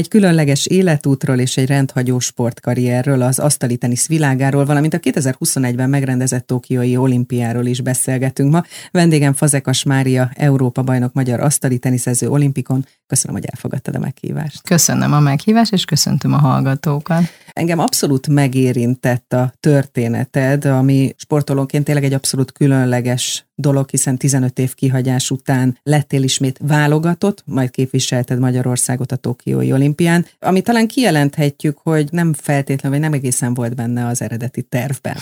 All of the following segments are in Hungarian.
Egy különleges életútról és egy rendhagyó sportkarrierről, az asztali tenisz világáról, valamint a 2021-ben megrendezett Tokiói olimpiáról is beszélgetünk ma. Vendégem Fazekas Mária, Európa bajnok magyar asztali teniszező olimpikon. Köszönöm, hogy elfogadtad a meghívást. Köszönöm a meghívást, és köszöntöm a hallgatókat. Engem abszolút megérintett a történeted, ami sportolóként tényleg egy abszolút különleges dolog, hiszen 15 év kihagyás után lettél ismét válogatott, majd képviselted Magyarországot a Tokiói olimpián, ami talán kijelenthetjük, hogy nem feltétlenül, vagy nem egészen volt benne az eredeti tervben.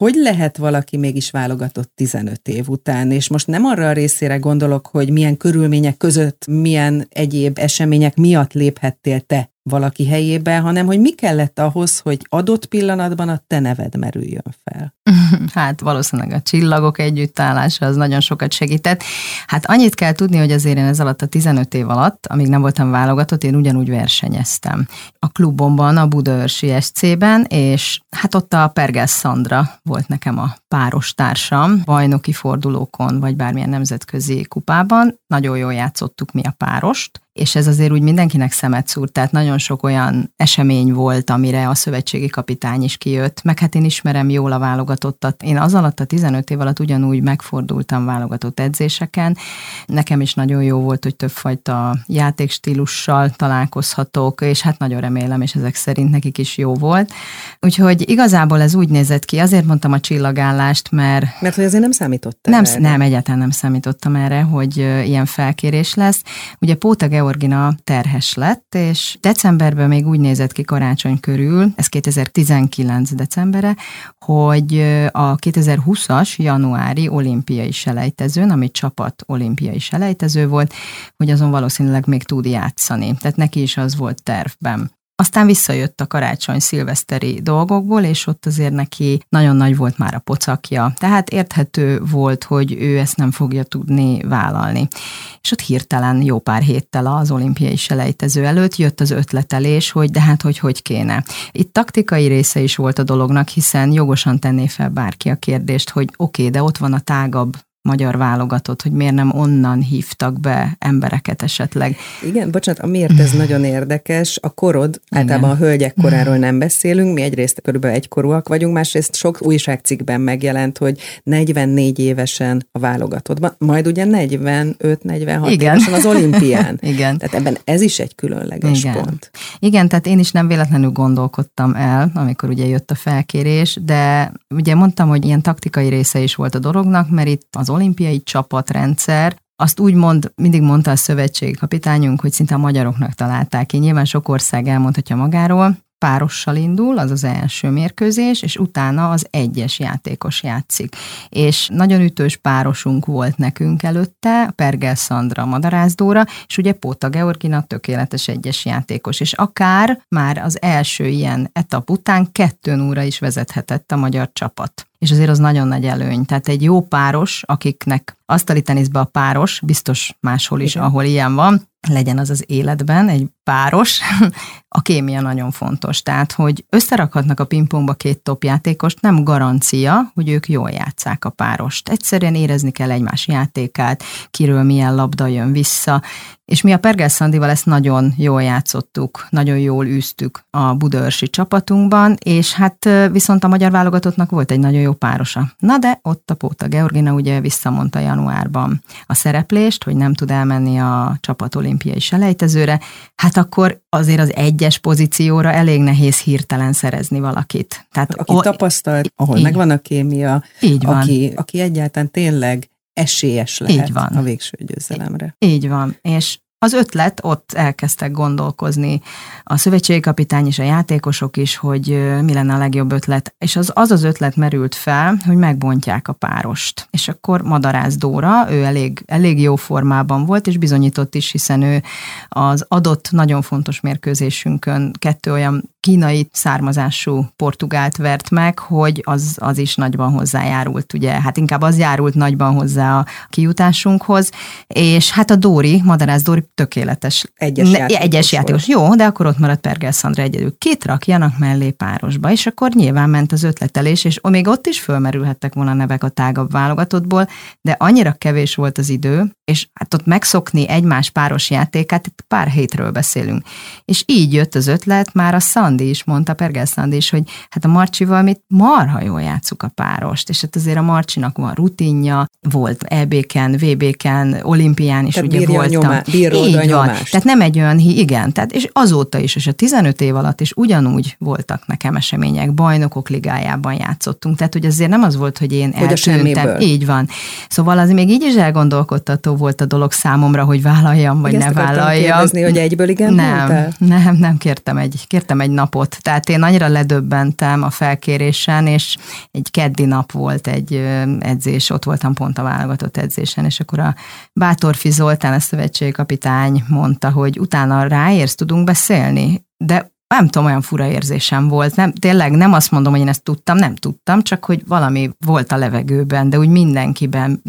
Hogy lehet valaki mégis válogatott 15 év után? És most nem arra a részére gondolok, hogy milyen körülmények között, milyen egyéb események miatt léphettél te valaki helyébe, hanem hogy mi kellett ahhoz, hogy adott pillanatban a te neved merüljön fel. Hát valószínűleg a csillagok együttállása az nagyon sokat segített. Hát annyit kell tudni, hogy azért én ez alatt a 15 év alatt, amíg nem voltam válogatott, én ugyanúgy versenyeztem. A klubomban, a Budaörsi SC-ben, és hát ott a Pergel Szandra volt nekem a páros társam, bajnoki fordulókon, vagy bármilyen nemzetközi kupában. Nagyon jól játszottuk mi a párost, és ez azért úgy mindenkinek szemet szúrt, tehát nagyon sok olyan esemény volt, amire a szövetségi kapitány is kijött, meg hát én ismerem jól a válogatottat. Én az alatt a 15 év alatt ugyanúgy megfordultam válogatott edzéseken. Nekem is nagyon jó volt, hogy többfajta játékstílussal találkozhatok, és hát nagyon remélem, és ezek szerint nekik is jó volt. Úgyhogy igazából ez úgy nézett ki, azért mondtam a csillagállást, mert... Mert hogy azért nem számítottam nem, erre. Nem, egyáltalán nem számítottam erre, hogy ilyen felkérés lesz. Ugye Póta Georgina terhes lett, és decemberben még úgy nézett ki karácsony körül, ez 2019 decembere, hogy a 2020-as januári olimpiai selejtezőn, ami csapat olimpiai selejtező volt, hogy azon valószínűleg még tud játszani. Tehát neki is az volt tervben. Aztán visszajött a karácsony-szilveszteri dolgokból, és ott azért neki nagyon nagy volt már a pocakja. Tehát érthető volt, hogy ő ezt nem fogja tudni vállalni. És ott hirtelen jó pár héttel az olimpiai selejtező előtt jött az ötletelés, hogy de hát hogy hogy kéne. Itt taktikai része is volt a dolognak, hiszen jogosan tenné fel bárki a kérdést, hogy oké, okay, de ott van a tágabb magyar válogatott, hogy miért nem onnan hívtak be embereket esetleg. Igen, bocsánat, a miért ez nagyon érdekes, a korod, Igen. általában a hölgyek koráról nem beszélünk, mi egyrészt körülbelül egykorúak vagyunk, másrészt sok újságcikkben megjelent, hogy 44 évesen a válogatottban, majd ugye 45-46 évesen az olimpián. Igen. Tehát ebben ez is egy különleges Igen. pont. Igen, tehát én is nem véletlenül gondolkodtam el, amikor ugye jött a felkérés, de ugye mondtam, hogy ilyen taktikai része is volt a dolognak, mert itt az olimpiai csapatrendszer, azt úgy mond, mindig mondta a szövetségi kapitányunk, hogy szinte a magyaroknak találták ki. Nyilván sok ország elmondhatja magáról, párossal indul, az az első mérkőzés, és utána az egyes játékos játszik. És nagyon ütős párosunk volt nekünk előtte, Pergel Szandra Madarázdóra, és ugye Póta Georgina tökéletes egyes játékos, és akár már az első ilyen etap után kettőn óra is vezethetett a magyar csapat és azért az nagyon nagy előny. Tehát egy jó páros, akiknek asztali teniszbe a páros, biztos máshol is, Igen. ahol ilyen van, legyen az az életben egy páros, a kémia nagyon fontos. Tehát, hogy összerakhatnak a pingpongba két top játékost, nem garancia, hogy ők jól játszák a párost. Egyszerűen érezni kell egymás játékát, kiről milyen labda jön vissza, és mi a Pergel Szandival ezt nagyon jól játszottuk, nagyon jól űztük a budaörsi csapatunkban, és hát viszont a magyar válogatottnak volt egy nagyon jó párosa. Na de ott a Póta Georgina ugye visszamondta januárban a szereplést, hogy nem tud elmenni a csapat olimpiai selejtezőre, hát akkor azért az egyes pozícióra elég nehéz hirtelen szerezni valakit. Tehát aki o- tapasztalt, ahol így, megvan a kémia, így van. Aki, aki egyáltalán tényleg esélyes lehet Így van. a végső győzelemre. Így van, és az ötlet, ott elkezdtek gondolkozni a szövetségi kapitány és a játékosok is, hogy mi lenne a legjobb ötlet. És az az, az ötlet merült fel, hogy megbontják a párost. És akkor Madarász Dóra, ő elég, elég jó formában volt, és bizonyított is, hiszen ő az adott nagyon fontos mérkőzésünkön kettő olyan kínai származású portugált vert meg, hogy az, az is nagyban hozzájárult, ugye, hát inkább az járult nagyban hozzá a kijutásunkhoz, és hát a Dóri, Madarász Dóri tökéletes. Egyes játékos. Egyes játékos. Jó, de akkor ott maradt Pergel Szandra egyedül. Két rakjanak mellé párosba, és akkor nyilván ment az ötletelés, és még ott is fölmerülhettek volna nevek a tágabb válogatottból, de annyira kevés volt az idő, és hát ott megszokni egymás páros játékát, itt pár hétről beszélünk. És így jött az ötlet, már a Szandi is mondta, Pergel Szandi is, hogy hát a Marcsival mit marha jól játszuk a párost, és hát azért a Marcsinak van rutinja, volt EB-ken, VB-ken, olimpián is Tehát ugye voltam. Nyomá, így van. Nyomást. Tehát nem egy olyan, igen, tehát és azóta is, és a 15 év alatt is ugyanúgy voltak nekem események, bajnokok ligájában játszottunk, tehát hogy azért nem az volt, hogy én hogy eltűntem. Így van. Szóval az még így is elgondolkodtató volt a dolog számomra, hogy vállaljam, vagy Igen, ne vállaljam. Kérdezni, hogy egyből igen nem, mondtál? nem, nem kértem egy, kértem egy napot. Tehát én annyira ledöbbentem a felkérésen, és egy keddi nap volt egy edzés, ott voltam pont a válogatott edzésen, és akkor a Bátorfi Zoltán, a szövetségi kapitány mondta, hogy utána ráérsz, tudunk beszélni, de nem tudom, olyan fura érzésem volt. Nem, tényleg nem azt mondom, hogy én ezt tudtam, nem tudtam, csak hogy valami volt a levegőben, de úgy mindenkiben.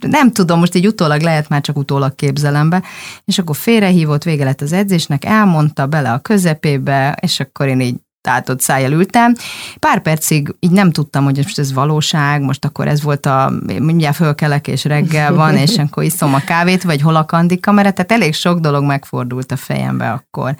Nem tudom, most így utólag lehet, már csak utólag képzelem be. És akkor félrehívott, vége lett az edzésnek, elmondta bele a közepébe, és akkor én így tátott szájjal ültem. Pár percig így nem tudtam, hogy most ez valóság, most akkor ez volt a, mindjárt fölkelek és reggel van, és akkor iszom a kávét, vagy hol a kandikamera, tehát elég sok dolog megfordult a fejembe akkor.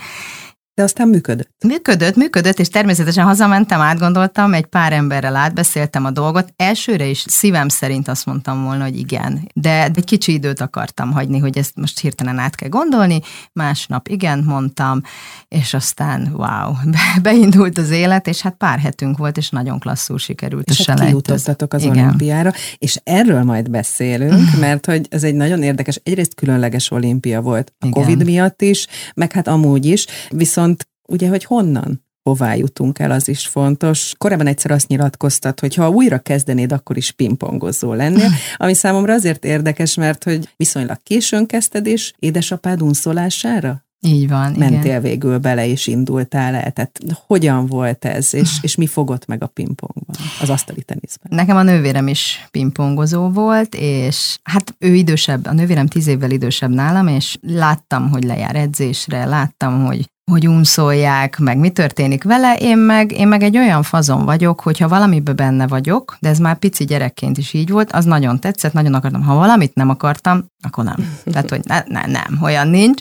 De aztán működött. Működött, működött, és természetesen hazamentem, átgondoltam, egy pár emberrel átbeszéltem a dolgot. Elsőre is szívem szerint azt mondtam volna, hogy igen, de egy kicsi időt akartam hagyni, hogy ezt most hirtelen át kell gondolni. Másnap igen, mondtam, és aztán wow, beindult az élet, és hát pár hetünk volt, és nagyon klasszul sikerült és a hát kijutottatok az igen. olimpiára, és erről majd beszélünk, mert hogy ez egy nagyon érdekes, egyrészt különleges olimpia volt a igen. Covid miatt is, meg hát amúgy is, viszont viszont ugye, hogy honnan? hová jutunk el, az is fontos. Korábban egyszer azt nyilatkoztat, hogy ha újra kezdenéd, akkor is pingpongozó lennél, ami számomra azért érdekes, mert hogy viszonylag későn kezdted, és édesapád unszolására így van, Mentél igen. végül bele, és indultál el. Tehát hogyan volt ez, és, és mi fogott meg a pingpongban, az asztali teniszben? Nekem a nővérem is pingpongozó volt, és hát ő idősebb, a nővérem tíz évvel idősebb nálam, és láttam, hogy lejár edzésre, láttam, hogy hogy unszolják, meg mi történik vele, én meg, én meg egy olyan fazon vagyok, hogyha valamiben benne vagyok, de ez már pici gyerekként is így volt, az nagyon tetszett, nagyon akartam. Ha valamit nem akartam, akkor nem. Tehát, hogy ne, ne, nem, olyan nincs.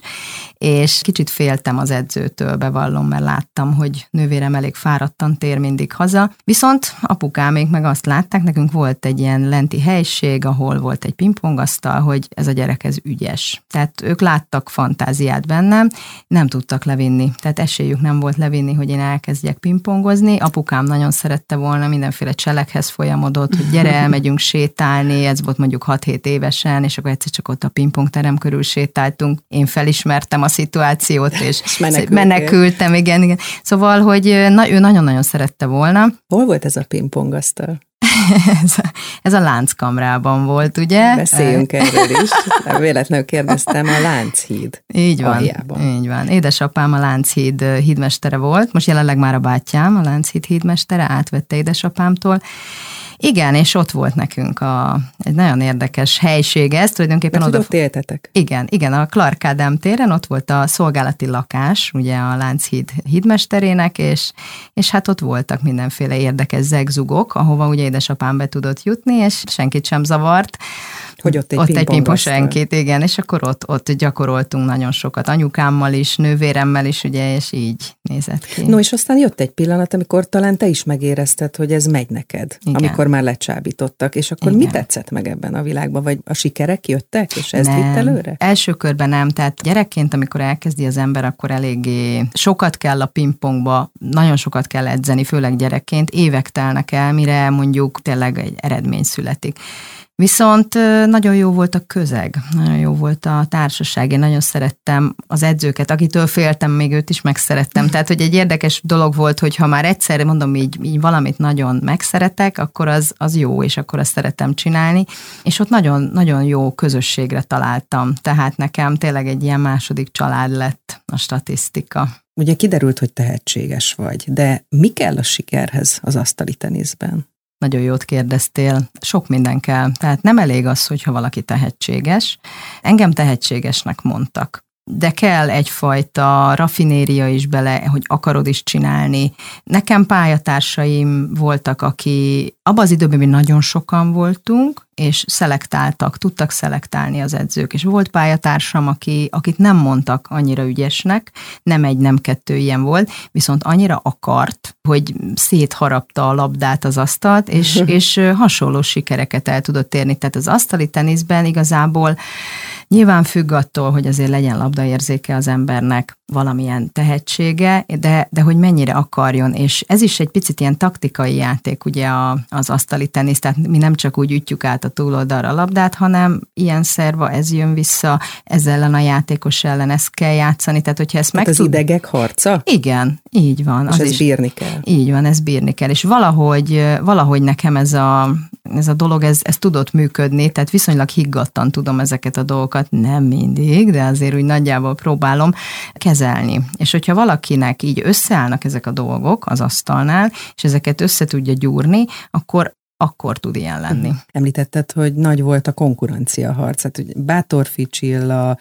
És kicsit féltem az edzőtől, bevallom, mert láttam, hogy nővérem elég fáradtan tér mindig haza. Viszont apukámék meg azt látták, nekünk volt egy ilyen lenti helység, ahol volt egy pingpongasztal, hogy ez a gyerek ez ügyes. Tehát ők láttak fantáziát bennem, nem tudtak levinni. Tehát esélyük nem volt levinni, hogy én elkezdjek pingpongozni. Apukám nagyon szerette volna, mindenféle cselekhez folyamodott, hogy gyere, elmegyünk sétálni, ez volt mondjuk 6-7 évesen, és akkor egyszer csak ott a pingpongterem körül sétáltunk. Én felismertem a szituációt, és, és menekültem, igen, igen. Szóval, hogy na, ő nagyon-nagyon szerette volna. Hol volt ez a pingpongasztal? ez, a, ez a lánckamrában volt, ugye? Beszéljünk erről is. Véletlenül kérdeztem a Lánchíd. Így van, aljában. így van. Édesapám a Lánchíd hídmestere volt, most jelenleg már a bátyám, a Lánchíd hídmestere, átvette édesapámtól, igen, és ott volt nekünk a, egy nagyon érdekes helység ez, tulajdonképpen Mert oda... ott éltetek. Igen, igen, a Clark Ádám téren ott volt a szolgálati lakás, ugye a Lánchíd hídmesterének, és, és hát ott voltak mindenféle érdekes zegzugok, ahova ugye édesapám be tudott jutni, és senkit sem zavart. Hogy ott egy ott egy senkit, igen, és akkor ott, ott gyakoroltunk nagyon sokat, anyukámmal is, nővéremmel is, ugye, és így nézett ki. No, és aztán jött egy pillanat, amikor talán te is megérezted, hogy ez megy neked, igen. amikor már lecsábítottak, és akkor Igen. mi tetszett meg ebben a világban? Vagy a sikerek jöttek, és ez vitt előre? Első körben nem, tehát gyerekként, amikor elkezdi az ember, akkor eléggé sokat kell a pingpongba, nagyon sokat kell edzeni, főleg gyerekként, évek telnek el, mire mondjuk tényleg egy eredmény születik. Viszont nagyon jó volt a közeg, nagyon jó volt a társaság, én nagyon szerettem az edzőket, akitől féltem, még őt is megszerettem. Tehát, hogy egy érdekes dolog volt, hogy ha már egyszer, mondom, így, így valamit nagyon megszeretek, akkor az, az jó, és akkor azt szeretem csinálni. És ott nagyon, nagyon jó közösségre találtam. Tehát nekem tényleg egy ilyen második család lett a statisztika. Ugye kiderült, hogy tehetséges vagy, de mi kell a sikerhez az asztali teniszben? Nagyon jót kérdeztél. Sok minden kell. Tehát nem elég az, hogyha valaki tehetséges. Engem tehetségesnek mondtak de kell egyfajta rafinéria is bele, hogy akarod is csinálni. Nekem pályatársaim voltak, aki abban az időben mi nagyon sokan voltunk, és szelektáltak, tudtak szelektálni az edzők, és volt pályatársam, aki, akit nem mondtak annyira ügyesnek, nem egy, nem kettő ilyen volt, viszont annyira akart, hogy szétharapta a labdát az asztalt, és, és hasonló sikereket el tudott érni. Tehát az asztali teniszben igazából Nyilván függ attól, hogy azért legyen labdaérzéke az embernek, valamilyen tehetsége, de, de hogy mennyire akarjon, és ez is egy picit ilyen taktikai játék, ugye a, az asztali tenisz, tehát mi nem csak úgy ütjük át a túloldalra a labdát, hanem ilyen szerva, ez jön vissza, ez ellen a játékos ellen ezt kell játszani, tehát hogyha ezt meg az tud... idegek harca? Igen, így van. És az ez is, bírni kell. Így van, ez bírni kell, és valahogy, valahogy nekem ez a, ez a dolog, ez, ez tudott működni, tehát viszonylag higgadtan tudom ezeket a dolgokat, nem mindig, de azért úgy nagyjából próbálom kezelni. És hogyha valakinek így összeállnak ezek a dolgok az asztalnál, és ezeket össze tudja gyúrni, akkor akkor tud ilyen lenni. Említetted, hogy nagy volt a konkurencia harc. Hát, hogy Bátorfi Csilla,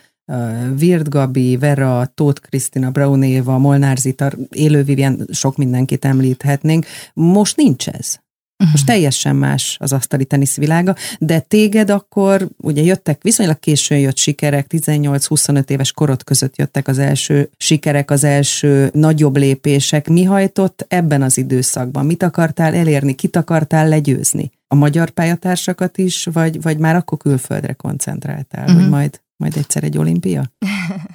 Virt Gabi, Vera, Tóth Krisztina, Braun Molnár Zita, Élő Vivian, sok mindenkit említhetnénk. Most nincs ez. Uh-huh. Most teljesen más az asztali teniszvilága, de téged akkor, ugye jöttek, viszonylag későn jött sikerek, 18-25 éves korot között jöttek az első sikerek, az első nagyobb lépések. Mi hajtott ebben az időszakban? Mit akartál elérni? Kit akartál legyőzni? A magyar pályatársakat is, vagy, vagy már akkor külföldre koncentráltál, uh-huh. hogy majd majd egyszer egy olimpia?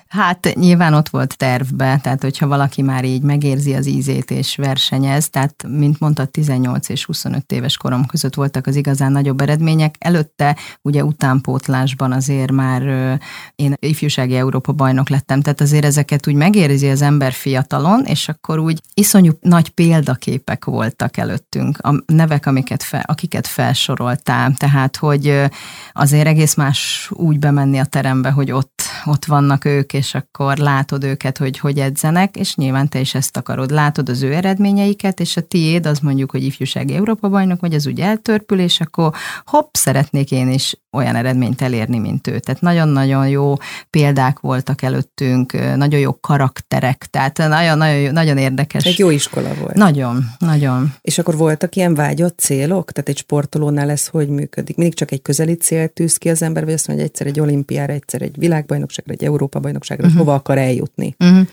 Hát nyilván ott volt tervbe, tehát hogyha valaki már így megérzi az ízét és versenyez, tehát mint mondta, 18 és 25 éves korom között voltak az igazán nagyobb eredmények. Előtte ugye utánpótlásban azért már én ifjúsági Európa bajnok lettem, tehát azért ezeket úgy megérzi az ember fiatalon, és akkor úgy iszonyú nagy példaképek voltak előttünk, a nevek, amiket fel, akiket felsoroltál, tehát hogy azért egész más úgy bemenni a terem terembe, hogy ott, ott vannak ők, és akkor látod őket, hogy hogy edzenek, és nyilván te is ezt akarod. Látod az ő eredményeiket, és a tiéd az mondjuk, hogy ifjúsági Európa bajnok, vagy az úgy eltörpül, és akkor hopp, szeretnék én is olyan eredményt elérni, mint ő. Tehát nagyon-nagyon jó példák voltak előttünk, nagyon jó karakterek, tehát nagyon, nagyon, nagyon érdekes. Egy jó iskola volt. Nagyon, nagyon. És akkor voltak ilyen vágyott célok? Tehát egy sportolónál ez hogy működik? Mindig csak egy közeli cél tűz ki az ember, vagy azt mondja, hogy egyszer egy olimpiára, egyszer egy világbajnokságra, egy Európa-bajnokságra, uh-huh. hova akar eljutni? Uh-huh.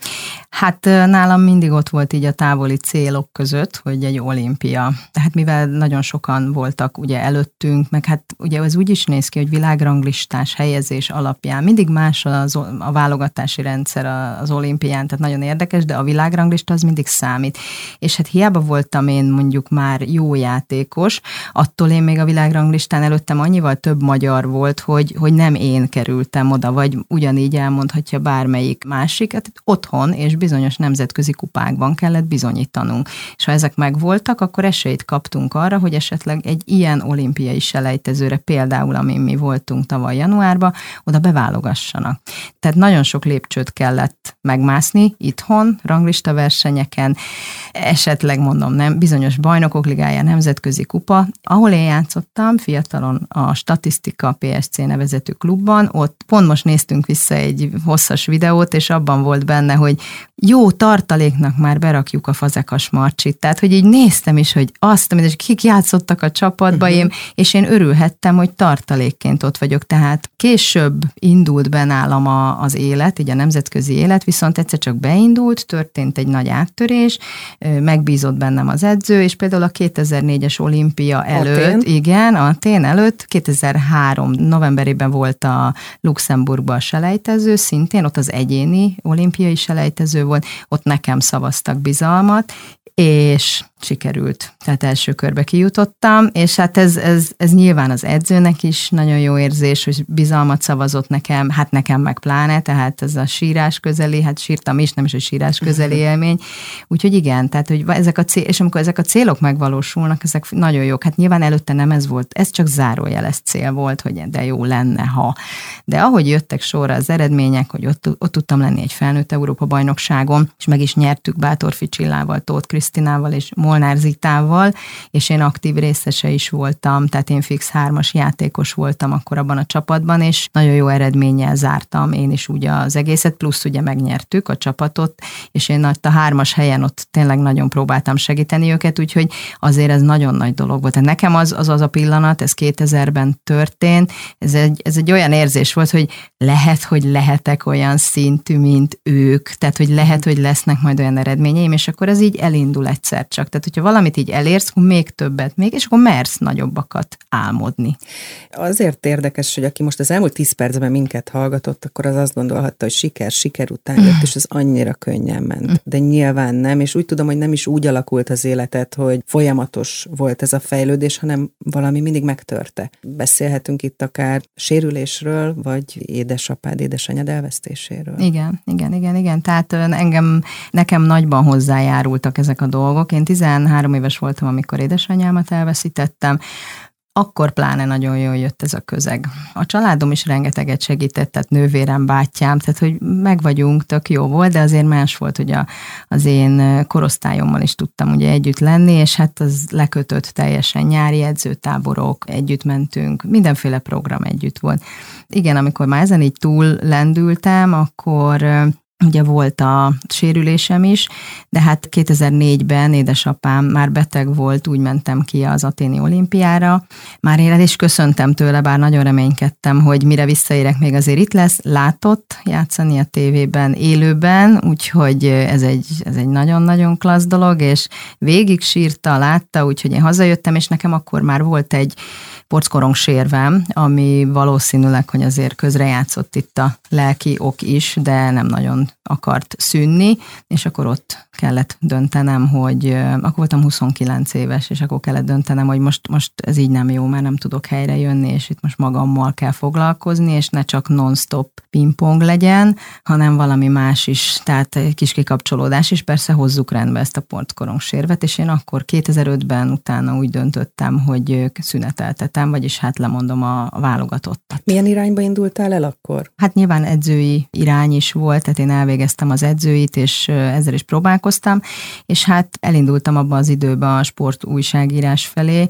Hát nálam mindig ott volt így a távoli célok között, hogy egy olimpia. Tehát mivel nagyon sokan voltak ugye előttünk, meg hát ugye ez úgy is néz ki, hogy világranglistás helyezés alapján mindig más az, a válogatási rendszer az olimpián, tehát nagyon érdekes, de a világranglista az mindig számít. És hát hiába voltam én mondjuk már jó játékos, attól én még a világranglistán előttem annyival több magyar volt, hogy, hogy nem én kerültem oda, vagy ugyanígy elmondhatja bármelyik másik, hát otthon és bizonyos nemzetközi kupákban kellett bizonyítanunk. És ha ezek megvoltak, akkor esélyt kaptunk arra, hogy esetleg egy ilyen olimpiai selejtezőre, például ami mi voltunk tavaly januárban, oda beválogassanak. Tehát nagyon sok lépcsőt kellett megmászni itthon, ranglista versenyeken, esetleg mondom nem, bizonyos bajnokok ligája, nemzetközi kupa, ahol én játszottam fiatalon a Statisztika PSC nevezetű klubban, ott pont most néztünk vissza egy hosszas videót, és abban volt benne, hogy jó tartaléknak már berakjuk a fazekas marcsit. Tehát, hogy így néztem is, hogy azt, amit kik játszottak a csapatba, uh-huh. én, és én örülhettem, hogy tartalékként ott vagyok. Tehát később indult benálam a, az élet, így a nemzetközi élet, viszont egyszer csak beindult, történt egy nagy áttörés, megbízott bennem az edző, és például a 2004-es olimpia előtt, Atén. igen, a tén előtt, 2003 novemberében volt a Luxemburgban a selejtező, szintén ott az egyéni olimpiai selejtező volt, ott nekem szavaztak bizalmat, és sikerült. Tehát első körbe kijutottam, és hát ez, ez, ez nyilván az edzőnek is nagyon jó érzés, hogy bizalmat szavazott nekem, hát nekem meg pláne, tehát ez a sírás közeli, hát sírtam is, nem is a sírás közeli élmény. Úgyhogy igen, tehát hogy ezek a cél, és amikor ezek a célok megvalósulnak, ezek nagyon jók. Hát nyilván előtte nem ez volt, ez csak zárójeles cél volt, hogy de jó lenne, ha. De ahogy jöttek sorra az eredmények, hogy ott, ott tudtam lenni egy felnőtt Európa bajnokságon, és meg is nyertük Bátorfi Csillával, Tóth Krisztinával és Molnár Zitával, és én aktív részese is voltam, tehát én fix hármas játékos voltam akkor abban a csapatban, és nagyon jó eredménnyel zártam én is ugye az egészet, plusz ugye megnyertük a csapatot, és én a hármas helyen ott tényleg nagyon próbáltam segíteni őket, úgyhogy azért ez nagyon nagy dolog volt. Tehát nekem az az, az a pillanat, ez 2000-ben történt, ez egy, ez egy olyan érzés volt, hogy lehet, hogy lehetek olyan szintű, mint ők, tehát hogy lehet, hogy lesznek majd olyan eredményeim, és akkor ez így elindul egyszer csak. Tehát, hogyha valamit így elérsz, akkor még többet, még, és akkor mersz nagyobbakat álmodni. Azért érdekes, hogy aki most az elmúlt tíz percben minket hallgatott, akkor az azt gondolhatta, hogy siker, siker után jött, és az annyira könnyen ment. De nyilván nem, és úgy tudom, hogy nem is úgy alakult az életet, hogy folyamatos volt ez a fejlődés, hanem valami mindig megtörte. Beszélhetünk itt akár sérülésről, vagy édesapád, édesanyád elvesztéséről. Igen, igen, igen, igen. Tehát engem, nekem nagyban hozzájárultak ezek a dolgok. Én 13 éves voltam, amikor édesanyámat elveszítettem, akkor pláne nagyon jól jött ez a közeg. A családom is rengeteget segített, tehát nővérem, bátyám, tehát hogy meg vagyunk, tök jó volt, de azért más volt, hogy a, az én korosztályommal is tudtam ugye együtt lenni, és hát az lekötött teljesen nyári edzőtáborok, együtt mentünk, mindenféle program együtt volt. Igen, amikor már ezen így túl lendültem, akkor Ugye volt a sérülésem is, de hát 2004-ben édesapám már beteg volt, úgy mentem ki az aténi olimpiára. Már én el köszöntem tőle, bár nagyon reménykedtem, hogy mire visszaérek, még azért itt lesz. Látott játszani a tévében, élőben, úgyhogy ez egy, ez egy nagyon-nagyon klassz dolog, és végig sírta, látta, úgyhogy én hazajöttem, és nekem akkor már volt egy porckorong sérvem, ami valószínűleg, hogy azért közrejátszott itt a lelki ok is, de nem nagyon akart szűnni, és akkor ott kellett döntenem, hogy akkor voltam 29 éves, és akkor kellett döntenem, hogy most, most ez így nem jó, mert nem tudok helyre jönni, és itt most magammal kell foglalkozni, és ne csak non-stop pingpong legyen, hanem valami más is, tehát egy kis kikapcsolódás, és persze hozzuk rendbe ezt a portkorong sérvet, és én akkor 2005-ben utána úgy döntöttem, hogy szüneteltetem, vagyis hát lemondom a, a válogatottat. Milyen irányba indultál el akkor? Hát nyilván edzői irány is volt, tehát én elvégeztem az edzőit, és ezzel is próbálkoztam, és hát elindultam abba az időben a sport újságírás felé,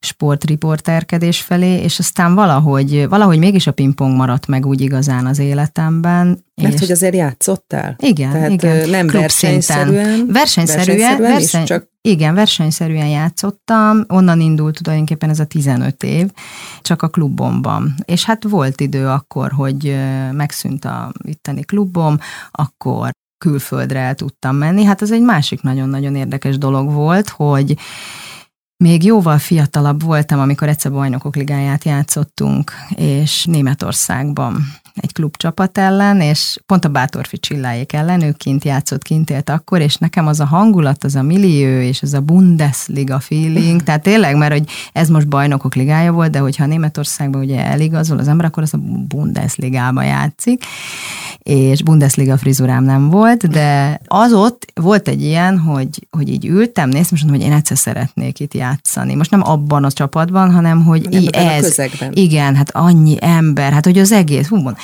sportriporterkedés felé, és aztán valahogy, valahogy mégis a pingpong maradt meg úgy igazán az életemben. Mert és hogy azért játszottál? Igen, Tehát igen. nem versenyszerűen. Versenyszerűen, versenyszerűen, verseny, csak igen, versenyszerűen játszottam, onnan indult tulajdonképpen ez a 15 év, csak a klubomban. És hát volt idő akkor, hogy megszűnt a itteni klubom, akkor külföldre el tudtam menni. Hát ez egy másik nagyon-nagyon érdekes dolog volt, hogy még jóval fiatalabb voltam, amikor egyszer bajnokok ligáját játszottunk, és Németországban egy klubcsapat ellen, és pont a Bátorfi Csilláék ellen, ő kint játszott, kint élt akkor, és nekem az a hangulat, az a millió, és az a Bundesliga feeling, tehát tényleg, mert hogy ez most bajnokok ligája volt, de hogyha Németországban ugye eligazol az ember, akkor az a Bundesligába játszik, és Bundesliga frizurám nem volt, de az ott volt egy ilyen, hogy, hogy így ültem, néztem, és mondom, hogy én egyszer szeretnék itt játszani. Most nem abban a csapatban, hanem hogy nem, ez. Igen, hát annyi ember, hát hogy az egész, hú, mond,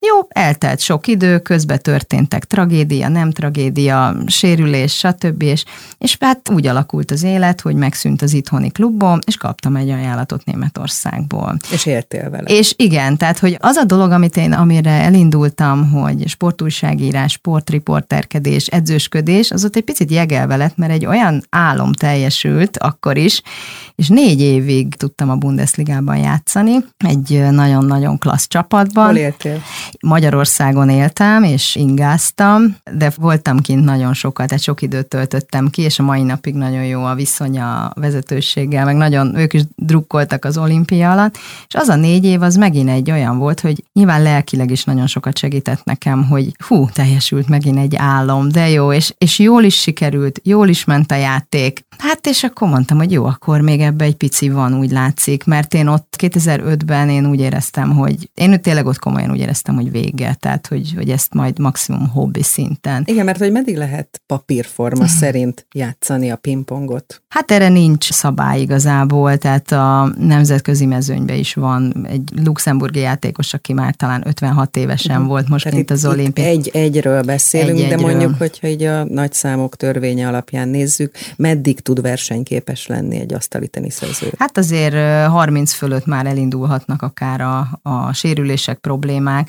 jó, eltelt sok idő, közben történtek tragédia, nem tragédia, sérülés, stb. És, és hát úgy alakult az élet, hogy megszűnt az itthoni klubom, és kaptam egy ajánlatot Németországból. És éltél vele. És igen, tehát, hogy az a dolog, amit én, amire elindultam, hogy sportújságírás, sportriporterkedés, edzősködés, az ott egy picit jegelve lett, mert egy olyan álom teljesült akkor is, és négy évig tudtam a Bundesligában játszani, egy nagyon-nagyon klassz csapatban. Hol éltél? Magyarországon éltem, és ingáztam, de voltam kint nagyon sokat, tehát sok időt töltöttem ki, és a mai napig nagyon jó a viszony a vezetőséggel, meg nagyon ők is drukkoltak az olimpia alatt, és az a négy év az megint egy olyan volt, hogy nyilván lelkileg is nagyon sokat segített nekem, hogy hú, teljesült megint egy álom, de jó, és, és jól is sikerült, jól is ment a játék. Hát és akkor mondtam, hogy jó, akkor még ebbe egy pici van, úgy látszik, mert én ott 2005-ben én úgy éreztem, hogy én tényleg ott komolyan úgy éreztem, hogy vége, tehát hogy, hogy ezt majd maximum hobbi szinten. Igen, mert hogy meddig lehet papírforma szerint játszani a pingpongot? Hát erre nincs szabály igazából, tehát a nemzetközi mezőnyben is van egy luxemburgi játékos, aki már talán 56 évesen uh-huh. volt most, tehát mint az olimpiai. Egy-egyről beszélünk, egy, de mondjuk, hogyha így a nagy számok törvénye alapján nézzük, meddig tud versenyképes lenni egy asztali teniszező? Hát azért 30 fölött már elindulhatnak akár a, a sérülések, problémák,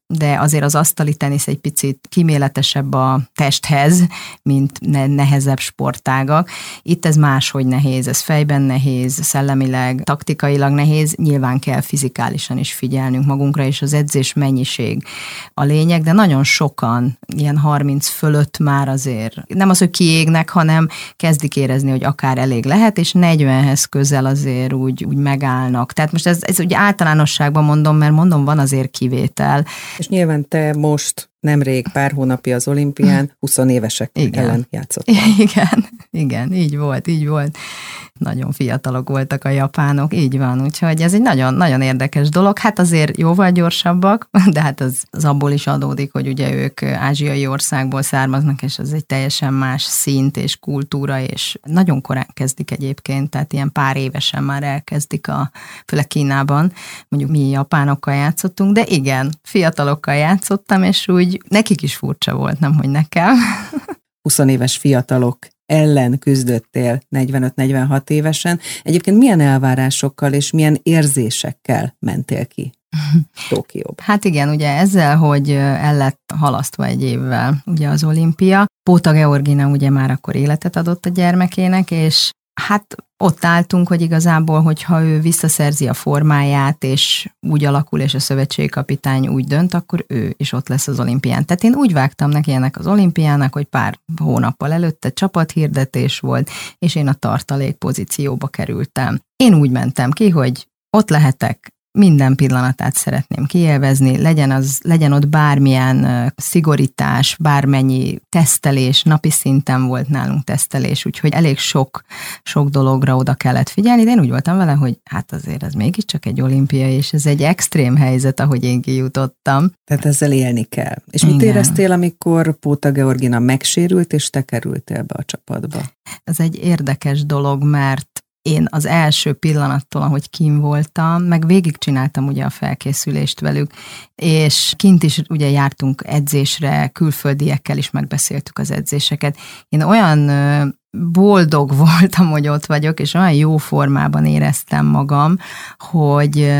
de azért az asztali tenisz egy picit kiméletesebb a testhez, mint ne- nehezebb sportágak. Itt ez máshogy nehéz, ez fejben nehéz, szellemileg, taktikailag nehéz, nyilván kell fizikálisan is figyelnünk magunkra, és az edzés mennyiség a lényeg, de nagyon sokan, ilyen 30 fölött már azért, nem az, hogy kiégnek, hanem kezdik érezni, hogy akár elég lehet, és 40-hez közel azért úgy, úgy megállnak. Tehát most ez, ez ugye általánosságban mondom, mert mondom, van azért kivétel, és nyilván te most nemrég, pár hónapja az olimpián 20 évesek igen. ellen játszott. Igen, igen, így volt, így volt. Nagyon fiatalok voltak a japánok, így van, úgyhogy ez egy nagyon, nagyon érdekes dolog. Hát azért jóval gyorsabbak, de hát az, az abból is adódik, hogy ugye ők ázsiai országból származnak, és ez egy teljesen más szint és kultúra, és nagyon korán kezdik egyébként, tehát ilyen pár évesen már elkezdik a, főleg Kínában, mondjuk mi japánokkal játszottunk, de igen, fiatalokkal játszottam, és úgy úgy nekik is furcsa volt, nem hogy nekem. 20 éves fiatalok ellen küzdöttél 45-46 évesen. Egyébként milyen elvárásokkal és milyen érzésekkel mentél ki Tokióba? Hát igen, ugye ezzel, hogy el lett halasztva egy évvel ugye az olimpia, Póta Georgina ugye már akkor életet adott a gyermekének, és hát ott álltunk, hogy igazából, hogyha ő visszaszerzi a formáját, és úgy alakul, és a szövetségkapitány úgy dönt, akkor ő is ott lesz az olimpián. Tehát én úgy vágtam neki ennek az olimpiának, hogy pár hónappal előtte csapathirdetés volt, és én a tartalék pozícióba kerültem. Én úgy mentem ki, hogy ott lehetek, minden pillanatát szeretném kielvezni, legyen, az, legyen ott bármilyen szigorítás, bármennyi tesztelés, napi szinten volt nálunk tesztelés, úgyhogy elég sok, sok dologra oda kellett figyelni, de én úgy voltam vele, hogy hát azért ez mégiscsak egy olimpia, és ez egy extrém helyzet, ahogy én kijutottam. Tehát ezzel élni kell. És mit Igen. éreztél, amikor Póta Georgina megsérült, és te kerültél be a csapatba? Ez egy érdekes dolog, mert én az első pillanattól, ahogy kim voltam, meg végigcsináltam ugye a felkészülést velük, és kint is ugye jártunk edzésre, külföldiekkel is megbeszéltük az edzéseket. Én olyan boldog voltam, hogy ott vagyok, és olyan jó formában éreztem magam, hogy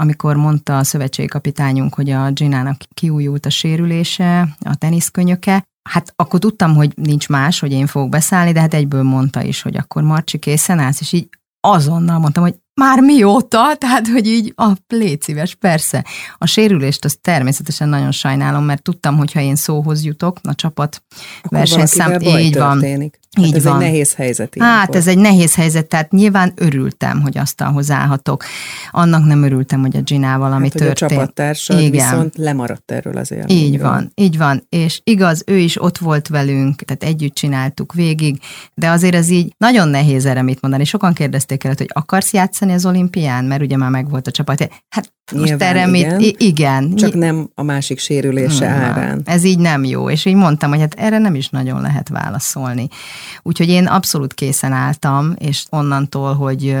amikor mondta a szövetségkapitányunk, hogy a Ginának kiújult a sérülése, a teniszkönyöke, Hát akkor tudtam, hogy nincs más, hogy én fogok beszállni, de hát egyből mondta is, hogy akkor Marcsi készen állsz, és így azonnal mondtam, hogy már mióta, tehát hogy így a létszíves, persze. A sérülést azt természetesen nagyon sajnálom, mert tudtam, hogy ha én szóhoz jutok, a csapat versenyszám, így van. Történik. Hát így ez van. egy nehéz helyzet. Ilyenkor. Hát ez egy nehéz helyzet, tehát nyilván örültem, hogy asztalhoz állhatok. Annak nem örültem, hogy a Ginával, ami hát, történt. a csapattársad Igen. viszont lemaradt erről az élményről. Így van, így van. És igaz, ő is ott volt velünk, tehát együtt csináltuk végig, de azért ez így nagyon nehéz erre mit mondani. Sokan kérdezték el, hogy akarsz játszani az olimpián, mert ugye már megvolt a csapat. Hát Nyilván, erre igen, mit, igen. Csak nem a másik sérülése hmm, árán. Ez így nem jó, és így mondtam, hogy hát erre nem is nagyon lehet válaszolni. Úgyhogy én abszolút készen álltam, és onnantól, hogy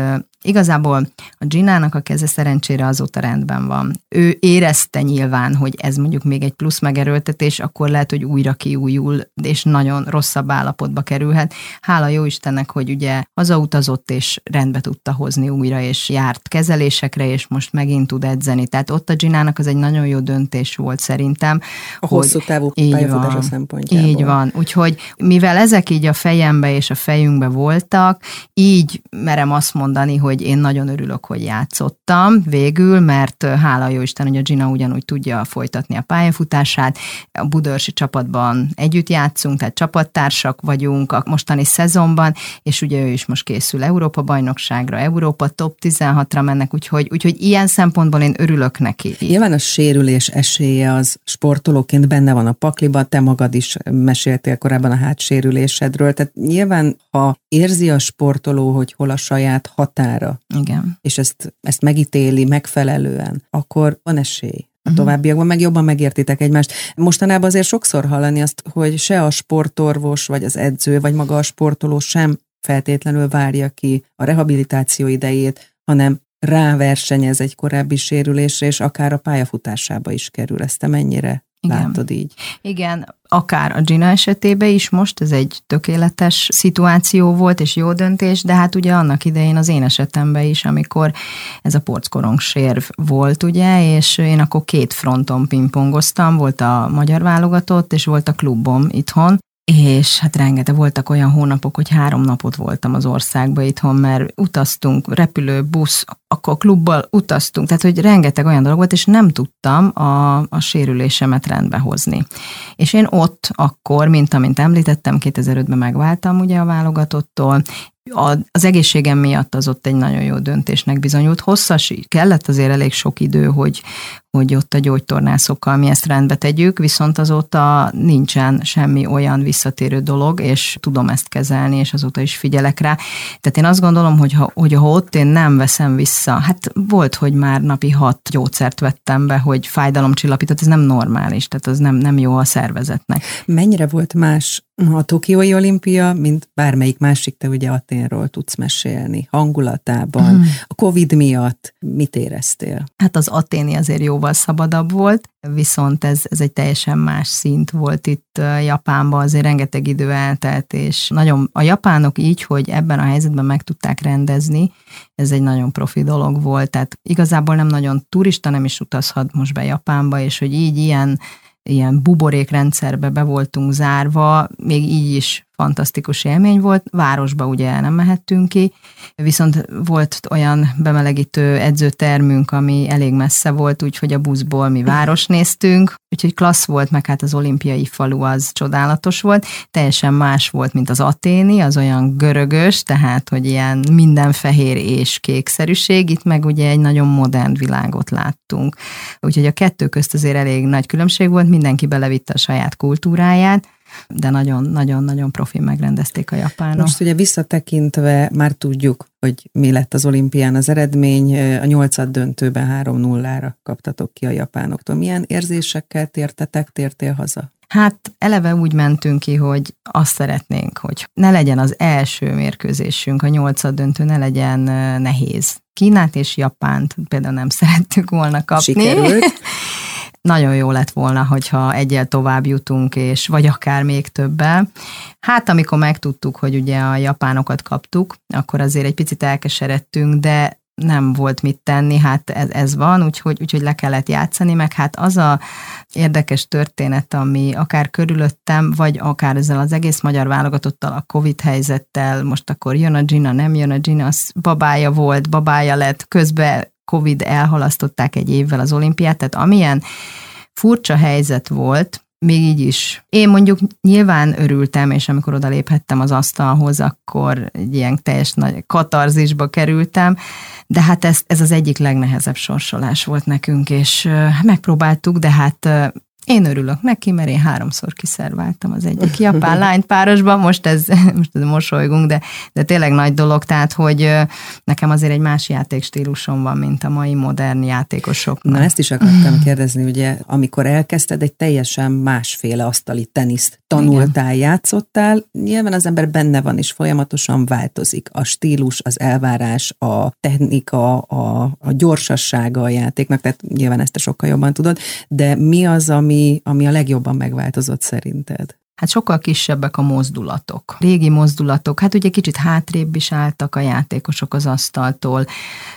Igazából a Ginának a keze szerencsére azóta rendben van. Ő érezte nyilván, hogy ez mondjuk még egy plusz megerőltetés, akkor lehet, hogy újra kiújul, és nagyon rosszabb állapotba kerülhet. Hála jó Istennek, hogy ugye hazautazott, és rendbe tudta hozni újra, és járt kezelésekre, és most megint tud edzeni. Tehát ott a Ginának az egy nagyon jó döntés volt szerintem. A hogy hosszú távú pályafutása szempontjából. Így van. Úgyhogy mivel ezek így a fejembe és a fejünkbe voltak, így merem azt mondani, hogy hogy én nagyon örülök, hogy játszottam végül, mert hála jó Isten, hogy a Gina ugyanúgy tudja folytatni a pályafutását. A Budörsi csapatban együtt játszunk, tehát csapattársak vagyunk a mostani szezonban, és ugye ő is most készül Európa bajnokságra, Európa top 16-ra mennek, úgyhogy, úgyhogy ilyen szempontból én örülök neki. Nyilván a sérülés esélye az sportolóként benne van a pakliban, te magad is meséltél korábban a hátsérülésedről, tehát nyilván, ha érzi a sportoló, hogy hol a saját határa, Igen. és ezt, ezt megítéli megfelelően, akkor van esély a mhm. továbbiakban, meg jobban megértitek egymást. Mostanában azért sokszor hallani azt, hogy se a sportorvos, vagy az edző, vagy maga a sportoló sem feltétlenül várja ki a rehabilitáció idejét, hanem ráversenyez egy korábbi sérülésre, és akár a pályafutásába is kerül. Ezt te mennyire igen. látod így? Igen, akár a Gina esetében is most ez egy tökéletes szituáció volt, és jó döntés, de hát ugye annak idején az én esetemben is, amikor ez a porckorong sérv volt, ugye, és én akkor két fronton pingpongoztam, volt a magyar válogatott, és volt a klubom itthon, és hát rengeteg voltak olyan hónapok, hogy három napot voltam az országba itthon, mert utaztunk, repülő, busz, akkor klubbal utaztunk, tehát hogy rengeteg olyan dolog volt, és nem tudtam a, a sérülésemet rendbe hozni. És én ott akkor, mint amint említettem, 2005-ben megváltam ugye a válogatottól, az egészségem miatt az ott egy nagyon jó döntésnek bizonyult. Hosszas, kellett azért elég sok idő, hogy, hogy ott a gyógytornászokkal mi ezt rendbe tegyük, viszont azóta nincsen semmi olyan visszatérő dolog, és tudom ezt kezelni, és azóta is figyelek rá. Tehát én azt gondolom, hogy ha, hogy ha ott én nem veszem vissza, hát volt, hogy már napi hat gyógyszert vettem be, hogy fájdalomcsillapított, ez nem normális, tehát az nem, nem jó a szervezetnek. Mennyire volt más a Tokiói olimpia, mint bármelyik másik, te ugye Aténról tudsz mesélni, hangulatában, hmm. a Covid miatt mit éreztél? Hát az aténi azért jóval szabadabb volt, viszont ez, ez egy teljesen más szint volt itt Japánban, azért rengeteg idő eltelt, és nagyon a japánok így, hogy ebben a helyzetben meg tudták rendezni, ez egy nagyon profi dolog volt, tehát igazából nem nagyon turista nem is utazhat most be Japánba, és hogy így ilyen ilyen buborékrendszerbe be voltunk zárva, még így is fantasztikus élmény volt. Városba ugye nem mehettünk ki, viszont volt olyan bemelegítő edzőtermünk, ami elég messze volt, úgyhogy a buszból mi város néztünk, úgyhogy klassz volt, meg hát az olimpiai falu az csodálatos volt. Teljesen más volt, mint az aténi, az olyan görögös, tehát, hogy ilyen minden fehér és kékszerűség, itt meg ugye egy nagyon modern világot láttunk. Úgyhogy a kettő közt azért elég nagy különbség volt, mindenki belevitte a saját kultúráját, de nagyon-nagyon-nagyon profi megrendezték a japánok. Most ugye visszatekintve már tudjuk, hogy mi lett az olimpián az eredmény. A nyolcad döntőben 3-0-ra kaptatok ki a japánoktól. Milyen érzésekkel tértetek, tértél haza? Hát eleve úgy mentünk ki, hogy azt szeretnénk, hogy ne legyen az első mérkőzésünk, a nyolcad döntő ne legyen nehéz. Kínát és Japánt például nem szerettük volna kapni. Sikerült. nagyon jó lett volna, hogyha egyel tovább jutunk, és vagy akár még többel. Hát amikor megtudtuk, hogy ugye a japánokat kaptuk, akkor azért egy picit elkeseredtünk, de nem volt mit tenni, hát ez, ez van, úgyhogy, úgyhogy le kellett játszani, meg hát az a érdekes történet, ami akár körülöttem, vagy akár ezzel az egész magyar válogatottal, a Covid helyzettel, most akkor jön a Gina, nem jön a Gina, az babája volt, babája lett, közben Covid elhalasztották egy évvel az olimpiát, tehát amilyen furcsa helyzet volt, még így is. Én mondjuk nyilván örültem, és amikor oda léphettem az asztalhoz, akkor egy ilyen teljes nagy katarzisba kerültem, de hát ez, ez az egyik legnehezebb sorsolás volt nekünk, és megpróbáltuk, de hát én örülök neki, mert én háromszor kiszerváltam az egyik japán lányt párosban, most ez, most ez mosolygunk, de, de tényleg nagy dolog, tehát, hogy nekem azért egy más játékstílusom van, mint a mai modern játékosok. Na ezt is akartam kérdezni, ugye, amikor elkezdted, egy teljesen másféle asztali teniszt tanultál, Igen. játszottál, nyilván az ember benne van, és folyamatosan változik. A stílus, az elvárás, a technika, a, a gyorsassága a játéknak, tehát nyilván ezt te sokkal jobban tudod, de mi az, ami ami, ami a legjobban megváltozott szerinted? Hát sokkal kisebbek a mozdulatok. Régi mozdulatok, hát ugye kicsit hátrébb is álltak a játékosok az asztaltól,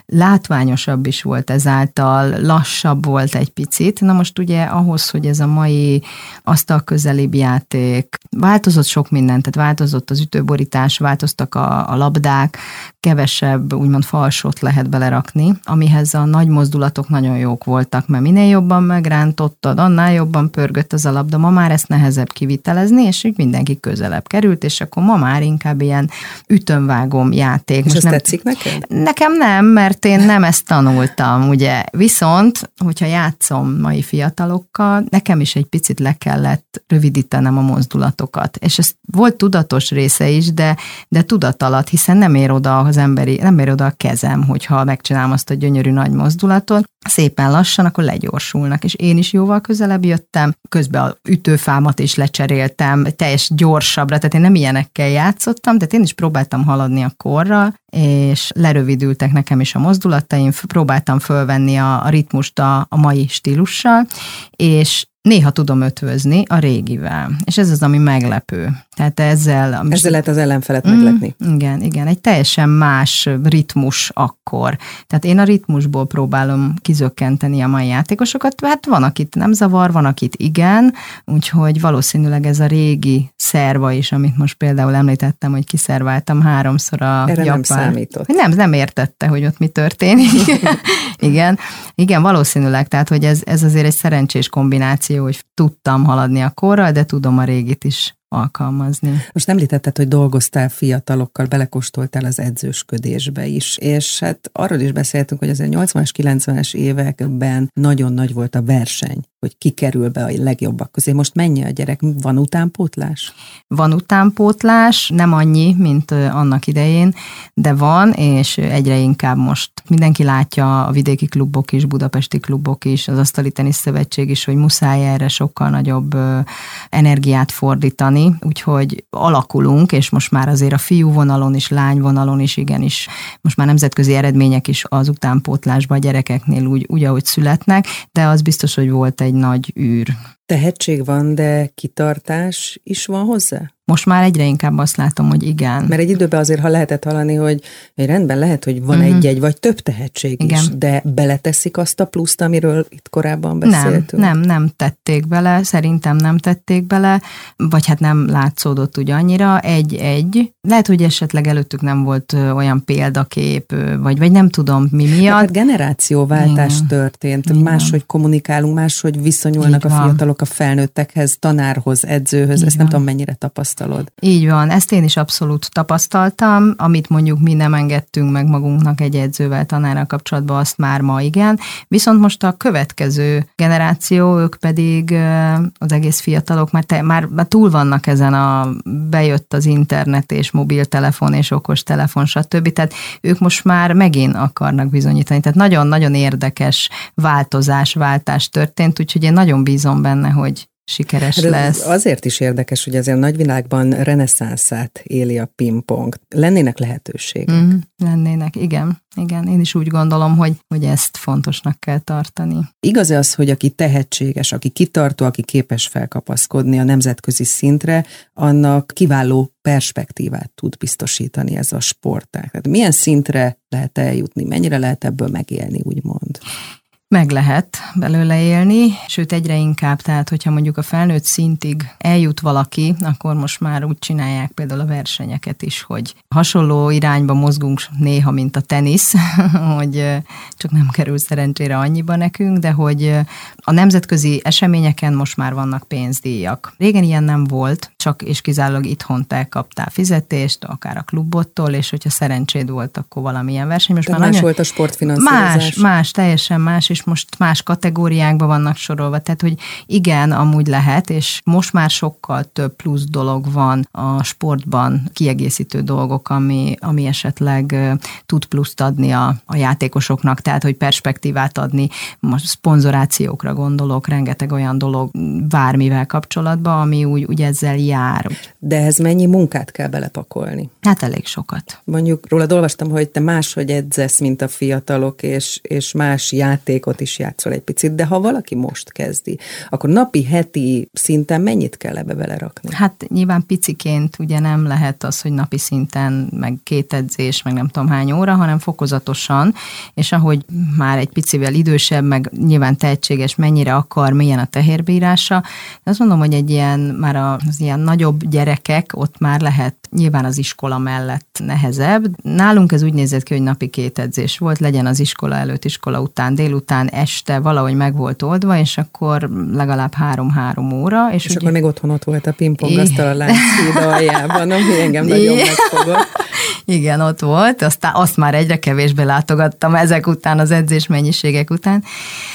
látványosabb is volt ezáltal, lassabb volt egy picit. Na most ugye ahhoz, hogy ez a mai asztal közelibb játék, változott sok mindent, tehát változott az ütőborítás, változtak a, a labdák, kevesebb úgymond falsot lehet belerakni, amihez a nagy mozdulatok nagyon jók voltak, mert minél jobban megrántottad, annál jobban pörgött az a labda, ma már ezt nehezebb kivitelezni, és úgy mindenki közelebb került, és akkor ma már inkább ilyen ütömvágom játék. És Most ez nem, tetszik neked? Nekem nem, mert én nem ezt tanultam, ugye. Viszont, hogyha játszom mai fiatalokkal, nekem is egy picit le kellett rövidítenem a mozdulatokat. És ez volt tudatos része is, de, de tudat alatt, hiszen nem ér oda az emberi, nem ér oda a kezem, hogyha megcsinálom azt a gyönyörű nagy mozdulatot, szépen lassan, akkor legyorsulnak, és én is jóval közelebb jöttem, közben a ütőfámat is lecseréltem, teljes gyorsabbra, tehát én nem ilyenekkel játszottam, de én is próbáltam haladni a korral, és lerövidültek nekem is a mozdulataim, próbáltam fölvenni a, a ritmust a, a mai stílussal, és néha tudom ötvözni a régivel. És ez az, ami meglepő. Tehát ezzel... Ezzel lehet az ellenfelet mm, meglepni. Igen, igen. Egy teljesen más ritmus akkor. Tehát én a ritmusból próbálom kizökkenteni a mai játékosokat. Hát van, akit nem zavar, van, akit igen, úgyhogy valószínűleg ez a régi szerva is, amit most például említettem, hogy kiszerváltam háromszor a Erre japán. nem számított. Nem, nem értette, hogy ott mi történik. igen, igen, valószínűleg, tehát hogy ez, ez azért egy szerencsés kombináció, hogy tudtam haladni a korral, de tudom a régit is alkalmazni. Most említetted, hogy dolgoztál fiatalokkal, belekóstoltál az edzősködésbe is, és hát arról is beszéltünk, hogy azért 80-as, 90-es években nagyon nagy volt a verseny, hogy ki kerül be a legjobbak közé. Most mennyi a gyerek? Van utánpótlás? Van utánpótlás, nem annyi, mint annak idején, de van, és egyre inkább most mindenki látja a vidéki klubok is, budapesti klubok is, az Asztali Tenisz Szövetség is, hogy muszáj erre sokkal nagyobb energiát fordítani, úgyhogy alakulunk, és most már azért a fiú vonalon is, lány vonalon is igenis, most már nemzetközi eredmények is az utánpótlásban a gyerekeknél úgy, úgy, ahogy születnek, de az biztos, hogy volt egy nagy űr. Tehetség van, de kitartás is van hozzá? Most már egyre inkább azt látom, hogy igen. Mert egy időben azért, ha lehetett hallani, hogy egy rendben lehet, hogy van uh-huh. egy-egy vagy több tehetség igen. is, de beleteszik azt a pluszt, amiről itt korábban beszéltünk? Nem, nem, nem tették bele, szerintem nem tették bele, vagy hát nem látszódott úgy annyira, egy-egy. Lehet, hogy esetleg előttük nem volt olyan példakép, vagy, vagy nem tudom mi miatt. Hát generációváltás igen. történt, igen. máshogy kommunikálunk, máshogy viszonyulnak Így a fiatalok a felnőttekhez, tanárhoz, edzőhöz, Így ezt van. nem tudom mennyire tapasztal tapasztalod. Így van, ezt én is abszolút tapasztaltam, amit mondjuk mi nem engedtünk meg magunknak egy edzővel, tanárral kapcsolatban, azt már ma igen. Viszont most a következő generáció, ők pedig az egész fiatalok már, te, már, már túl vannak ezen a bejött az internet és mobiltelefon és okos telefon, stb. Tehát ők most már megint akarnak bizonyítani. Tehát nagyon-nagyon érdekes változás, váltás történt, úgyhogy én nagyon bízom benne, hogy sikeres hát lesz. Azért is érdekes, hogy azért a nagyvilágban reneszánszát éli a pingpong. Lennének lehetőségek? Mm, lennének, igen. Igen, én is úgy gondolom, hogy, hogy ezt fontosnak kell tartani. Igaz az, hogy aki tehetséges, aki kitartó, aki képes felkapaszkodni a nemzetközi szintre, annak kiváló perspektívát tud biztosítani ez a sportág. Tehát milyen szintre lehet eljutni, mennyire lehet ebből megélni, úgymond? Meg lehet belőle élni, sőt egyre inkább, tehát hogyha mondjuk a felnőtt szintig eljut valaki, akkor most már úgy csinálják például a versenyeket is, hogy hasonló irányba mozgunk néha, mint a tenisz, hogy csak nem kerül szerencsére annyiba nekünk, de hogy a nemzetközi eseményeken most már vannak pénzdíjak. Régen ilyen nem volt, csak és kizárólag itthon te kaptál fizetést, akár a klubottól, és hogyha szerencséd volt, akkor valamilyen verseny. Most már más nagyon... volt a sportfinanszírozás. Más, más, teljesen más, és és most más kategóriákba vannak sorolva. Tehát, hogy igen, amúgy lehet, és most már sokkal több plusz dolog van a sportban, kiegészítő dolgok, ami, ami esetleg tud pluszt adni a, a játékosoknak, tehát, hogy perspektívát adni. Most szponzorációkra gondolok, rengeteg olyan dolog bármivel kapcsolatban, ami úgy, úgy ezzel jár. De ez mennyi munkát kell belepakolni? Hát elég sokat. Mondjuk rólad olvastam, hogy te máshogy edzesz, mint a fiatalok, és, és más játék játékot is játszol egy picit, de ha valaki most kezdi, akkor napi, heti szinten mennyit kell ebbe belerakni? Hát nyilván piciként ugye nem lehet az, hogy napi szinten, meg két edzés, meg nem tudom hány óra, hanem fokozatosan, és ahogy már egy picivel idősebb, meg nyilván tehetséges, mennyire akar, milyen a tehérbírása, azt mondom, hogy egy ilyen, már az ilyen nagyobb gyerekek, ott már lehet nyilván az iskola mellett nehezebb. Nálunk ez úgy nézett ki, hogy napi két edzés volt, legyen az iskola előtt, iskola után, délután, este, valahogy meg volt oldva, és akkor legalább három-három óra. És, és ugye... akkor még otthon ott volt a pingpongasztal a láncszíd aljában, ami engem nagyon megfogott. Igen, ott volt, aztán azt már egyre kevésbé látogattam ezek után, az edzés mennyiségek után.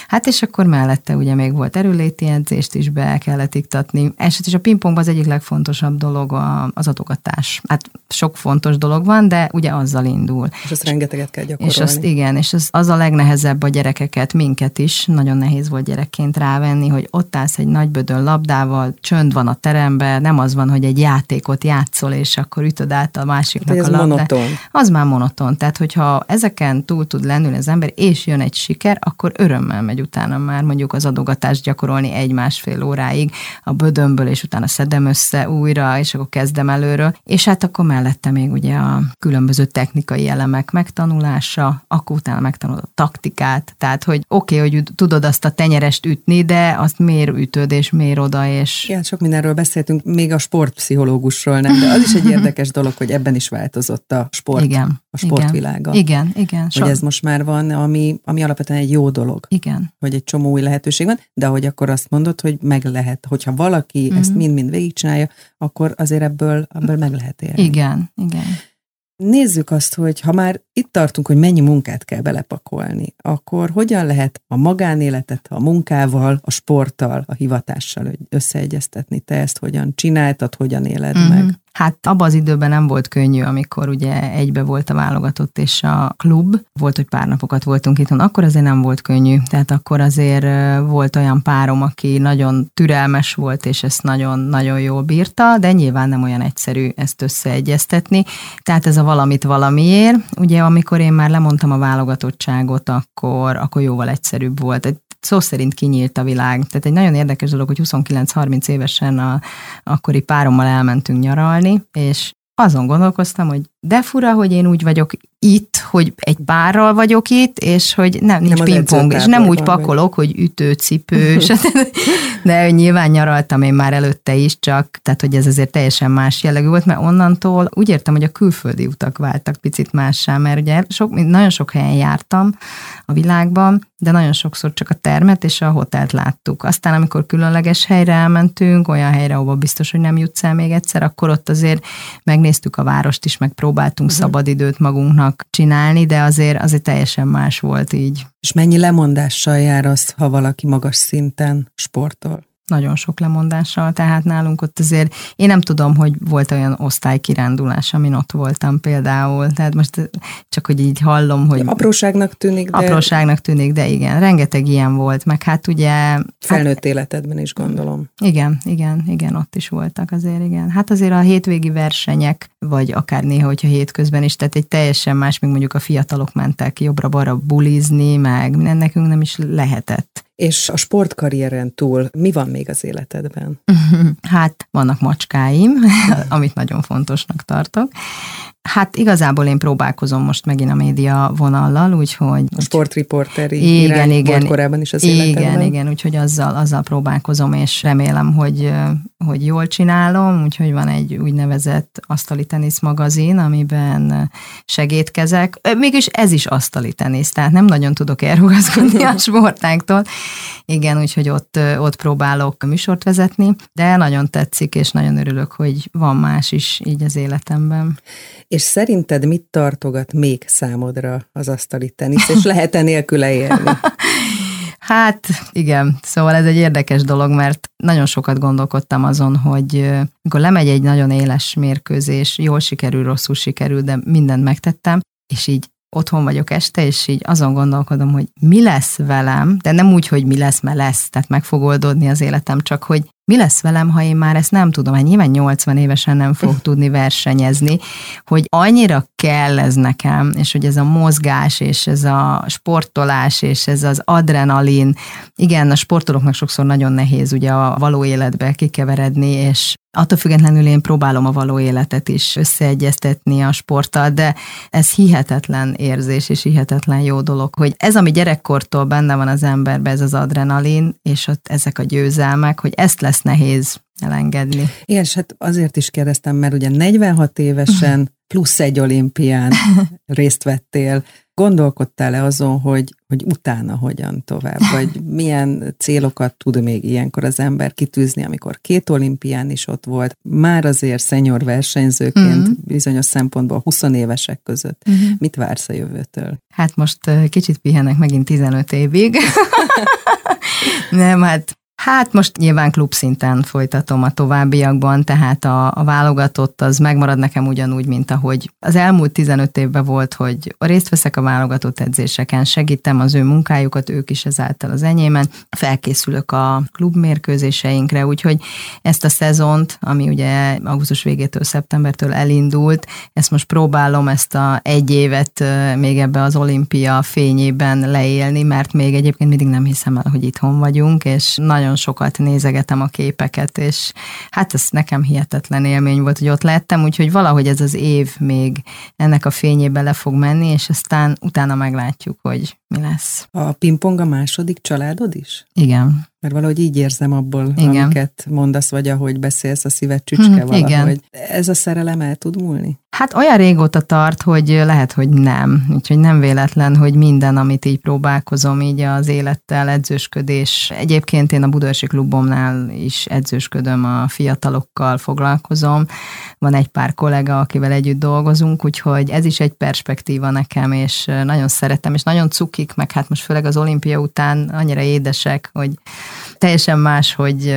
Hát és akkor mellette ugye még volt erőléti edzést is be kellett iktatni. És a pingpongban az egyik legfontosabb dolog az adogatás. Hát sok fontos dolog van, de ugye azzal indul. És azt rengeteget kell gyakorolni. És azt igen, és az, az a legnehezebb a gyerekeket, minket is, nagyon nehéz volt gyerekként rávenni, hogy ott állsz egy nagy bödön labdával, csönd van a teremben, nem az van, hogy egy játékot játszol, és akkor ütöd át a másiknak hát, a labdát. monoton. Az már monoton. Tehát, hogyha ezeken túl tud lendülni az ember, és jön egy siker, akkor örömmel megy utána már mondjuk az adogatást gyakorolni egy-másfél óráig a bödömből, és utána szedem össze újra, és akkor kezdem előről. És hát akkor mellette még ugye a különböző technikai elemek megtanulása, akkor utána megtanulod a taktikát, tehát hogy oké, okay, hogy tudod azt a tenyerest ütni, de azt miért ütöd, és miért oda, és... Igen, sok mindenről beszéltünk, még a sportpszichológusról nem, de az is egy érdekes dolog, hogy ebben is változott a sport, igen, a sportvilága. Igen, igen. Hogy ez most már van, ami, ami alapvetően egy jó dolog. Igen. Hogy egy csomó új lehetőség van, de ahogy akkor azt mondod, hogy meg lehet, hogyha valaki mm-hmm. ezt mind-mind végigcsinálja, akkor azért ebből, ebből meg lehet élni. Igen, igen. Nézzük azt, hogy ha már itt tartunk, hogy mennyi munkát kell belepakolni, akkor hogyan lehet a magánéletet a munkával, a sporttal, a hivatással összeegyeztetni? Te ezt hogyan csináltad, hogyan éled mm-hmm. meg? Hát abban az időben nem volt könnyű, amikor ugye egybe volt a válogatott és a klub. Volt, hogy pár napokat voltunk itt, akkor azért nem volt könnyű. Tehát akkor azért volt olyan párom, aki nagyon türelmes volt, és ezt nagyon-nagyon jól bírta, de nyilván nem olyan egyszerű ezt összeegyeztetni. Tehát ez a valamit valamiért. Ugye amikor én már lemondtam a válogatottságot, akkor, akkor jóval egyszerűbb volt szó szerint kinyílt a világ. Tehát egy nagyon érdekes dolog, hogy 29-30 évesen a akkori párommal elmentünk nyaralni, és azon gondolkoztam, hogy de fura, hogy én úgy vagyok itt, hogy egy bárral vagyok itt, és hogy nem, nincs nem pingpong, és nem úgy pakolok, vagy. hogy ütőcipő, de nyilván nyaraltam én már előtte is, csak, tehát hogy ez azért teljesen más jellegű volt, mert onnantól úgy értem, hogy a külföldi utak váltak picit mássá, mert ugye sok, nagyon sok helyen jártam a világban, de nagyon sokszor csak a termet és a hotelt láttuk. Aztán, amikor különleges helyre elmentünk, olyan helyre, ahova biztos, hogy nem jutsz el még egyszer, akkor ott azért megnéztük a várost is, meg próbáltunk uh-huh. szabadidőt magunknak csinálni, de azért, azért teljesen más volt így. És mennyi lemondással jár az, ha valaki magas szinten sportol? Nagyon sok lemondással, tehát nálunk ott azért, én nem tudom, hogy volt olyan osztálykirándulás, amin ott voltam például, tehát most csak, hogy így hallom, hogy... Apróságnak tűnik, de... Apróságnak tűnik, de igen, rengeteg ilyen volt, meg hát ugye... Felnőtt hát, életedben is gondolom. Igen, igen, igen, ott is voltak azért, igen. Hát azért a hétvégi versenyek, vagy akár néha, hogyha hétközben is, tehát egy teljesen más, még mondjuk a fiatalok mentek jobbra-balra bulizni, meg minden nekünk nem is lehetett. És a sportkarrieren túl mi van még az életedben? Hát vannak macskáim, amit nagyon fontosnak tartok. Hát igazából én próbálkozom most megint a média vonallal, úgyhogy... A sportriporteri igen, igen, volt korábban is az Igen, életedben. igen, úgyhogy azzal, azzal próbálkozom, és remélem, hogy, hogy jól csinálom, úgyhogy van egy úgynevezett asztali tenisz magazin, amiben segédkezek. Mégis ez is asztali tenisz, tehát nem nagyon tudok elrugaszkodni a sportáktól. Igen, úgyhogy ott, ott próbálok műsort vezetni, de nagyon tetszik, és nagyon örülök, hogy van más is így az életemben. És szerinted mit tartogat még számodra az asztali tenisz, és lehet-e nélküle élni? Hát igen, szóval ez egy érdekes dolog, mert nagyon sokat gondolkodtam azon, hogy amikor lemegy egy nagyon éles mérkőzés, jól sikerül, rosszul sikerül, de mindent megtettem, és így otthon vagyok este, és így azon gondolkodom, hogy mi lesz velem, de nem úgy, hogy mi lesz, mert lesz, tehát meg fog oldódni az életem, csak hogy mi lesz velem, ha én már ezt nem tudom, hát nyilván 80 évesen nem fog tudni versenyezni, hogy annyira kell ez nekem, és hogy ez a mozgás, és ez a sportolás, és ez az adrenalin, igen, a sportolóknak sokszor nagyon nehéz ugye a való életbe kikeveredni, és Attól függetlenül én próbálom a való életet is összeegyeztetni a sporttal, de ez hihetetlen érzés és hihetetlen jó dolog, hogy ez, ami gyerekkortól benne van az emberben, ez az adrenalin, és ott ezek a győzelmek, hogy ezt lesz nehéz elengedni. Igen, és hát azért is kérdeztem, mert ugye 46 évesen plusz egy olimpián részt vettél, Gondolkodtál-e azon, hogy, hogy utána hogyan tovább, vagy milyen célokat tud még ilyenkor az ember kitűzni, amikor két olimpián is ott volt, már azért szenyor versenyzőként uh-huh. bizonyos szempontból 20 évesek között. Uh-huh. Mit vársz a jövőtől? Hát most kicsit pihenek megint 15 évig. Nem, hát Hát most nyilván klubszinten folytatom a továbbiakban, tehát a, a válogatott az megmarad nekem ugyanúgy, mint ahogy az elmúlt 15 évben volt, hogy részt veszek a válogatott edzéseken, segítem az ő munkájukat, ők is ezáltal az enyémen, felkészülök a klubmérkőzéseinkre, úgyhogy ezt a szezont, ami ugye augusztus végétől, szeptembertől elindult, ezt most próbálom ezt a egy évet még ebbe az olimpia fényében leélni, mert még egyébként mindig nem hiszem el, hogy itthon vagyunk, és nagyon nagyon sokat nézegetem a képeket, és hát ez nekem hihetetlen élmény volt, hogy ott lettem, úgyhogy valahogy ez az év még ennek a fényébe le fog menni, és aztán utána meglátjuk, hogy mi lesz. A pingpong a második családod is? Igen. Mert valahogy így érzem abból, Igen. amiket mondasz, vagy ahogy beszélsz, a szíved csücske hmm, valahogy. Igen. Ez a szerelem el tud múlni? Hát olyan régóta tart, hogy lehet, hogy nem. Úgyhogy nem véletlen, hogy minden, amit így próbálkozom, így az élettel, edzősködés. Egyébként én a Budörsi klubomnál is edzősködöm, a fiatalokkal foglalkozom. Van egy pár kollega, akivel együtt dolgozunk, úgyhogy ez is egy perspektíva nekem, és nagyon szeretem, és nagyon cukik, meg hát most főleg az olimpia után annyira édesek, hogy teljesen más, hogy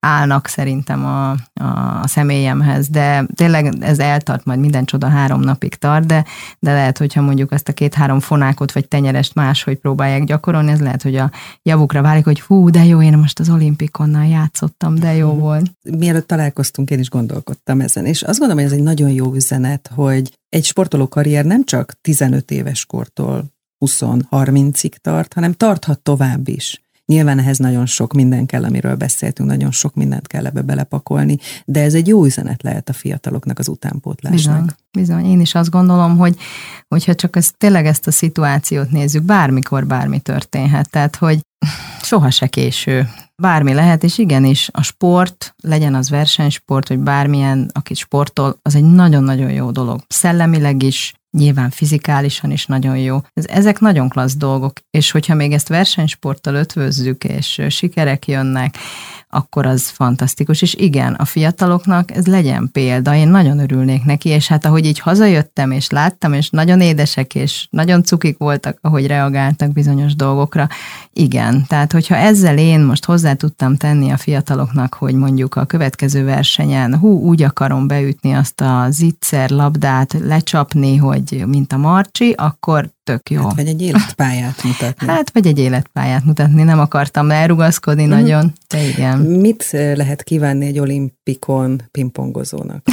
állnak szerintem a, a, személyemhez, de tényleg ez eltart, majd minden csoda három napig tart, de, de lehet, hogyha mondjuk ezt a két-három fonákot vagy tenyerest máshogy próbálják gyakorolni, ez lehet, hogy a javukra válik, hogy hú, de jó, én most az olimpikonnal játszottam, de jó volt. Mielőtt találkoztunk, én is gondolkodtam ezen, és azt gondolom, hogy ez egy nagyon jó üzenet, hogy egy sportoló karrier nem csak 15 éves kortól 20-30-ig tart, hanem tarthat tovább is. Nyilván ehhez nagyon sok minden kell, amiről beszéltünk, nagyon sok mindent kell ebbe belepakolni, de ez egy jó üzenet lehet a fiataloknak az utánpótlásnak. Bizony, bizony. Én is azt gondolom, hogy hogyha csak ezt, tényleg ezt a szituációt nézzük, bármikor bármi történhet, tehát hogy soha se késő. Bármi lehet, és igenis a sport, legyen az versenysport, vagy bármilyen, aki sportol, az egy nagyon-nagyon jó dolog. Szellemileg is, nyilván fizikálisan is nagyon jó. Ezek nagyon klassz dolgok, és hogyha még ezt versenysporttal ötvözzük, és sikerek jönnek, akkor az fantasztikus. És igen, a fiataloknak ez legyen példa, én nagyon örülnék neki, és hát ahogy így hazajöttem, és láttam, és nagyon édesek, és nagyon cukik voltak, ahogy reagáltak bizonyos dolgokra, igen. Tehát, hogyha ezzel én most hozzá tudtam tenni a fiataloknak, hogy mondjuk a következő versenyen, hú, úgy akarom beütni azt a zicser labdát, lecsapni, hogy mint a Marcsi, akkor tök jó. Hát, vagy egy életpályát mutatni. Hát, vagy egy életpályát mutatni. Nem akartam elrugaszkodni mm-hmm. nagyon, de igen. Mit lehet kívánni egy olimpikon pingpongozónak?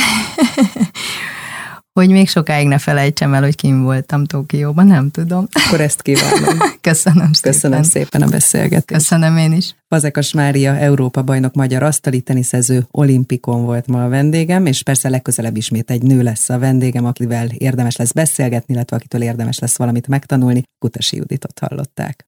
hogy még sokáig ne felejtsem el, hogy kim voltam Tokióban, nem tudom. Akkor ezt kívánom. Köszönöm szépen. Köszönöm szépen a beszélgetést. Köszönöm én is. Fazekas Mária, Európa bajnok magyar asztali teniszező olimpikon volt ma a vendégem, és persze legközelebb ismét egy nő lesz a vendégem, akivel érdemes lesz beszélgetni, illetve akitől érdemes lesz valamit megtanulni. Kutasi Juditot hallották.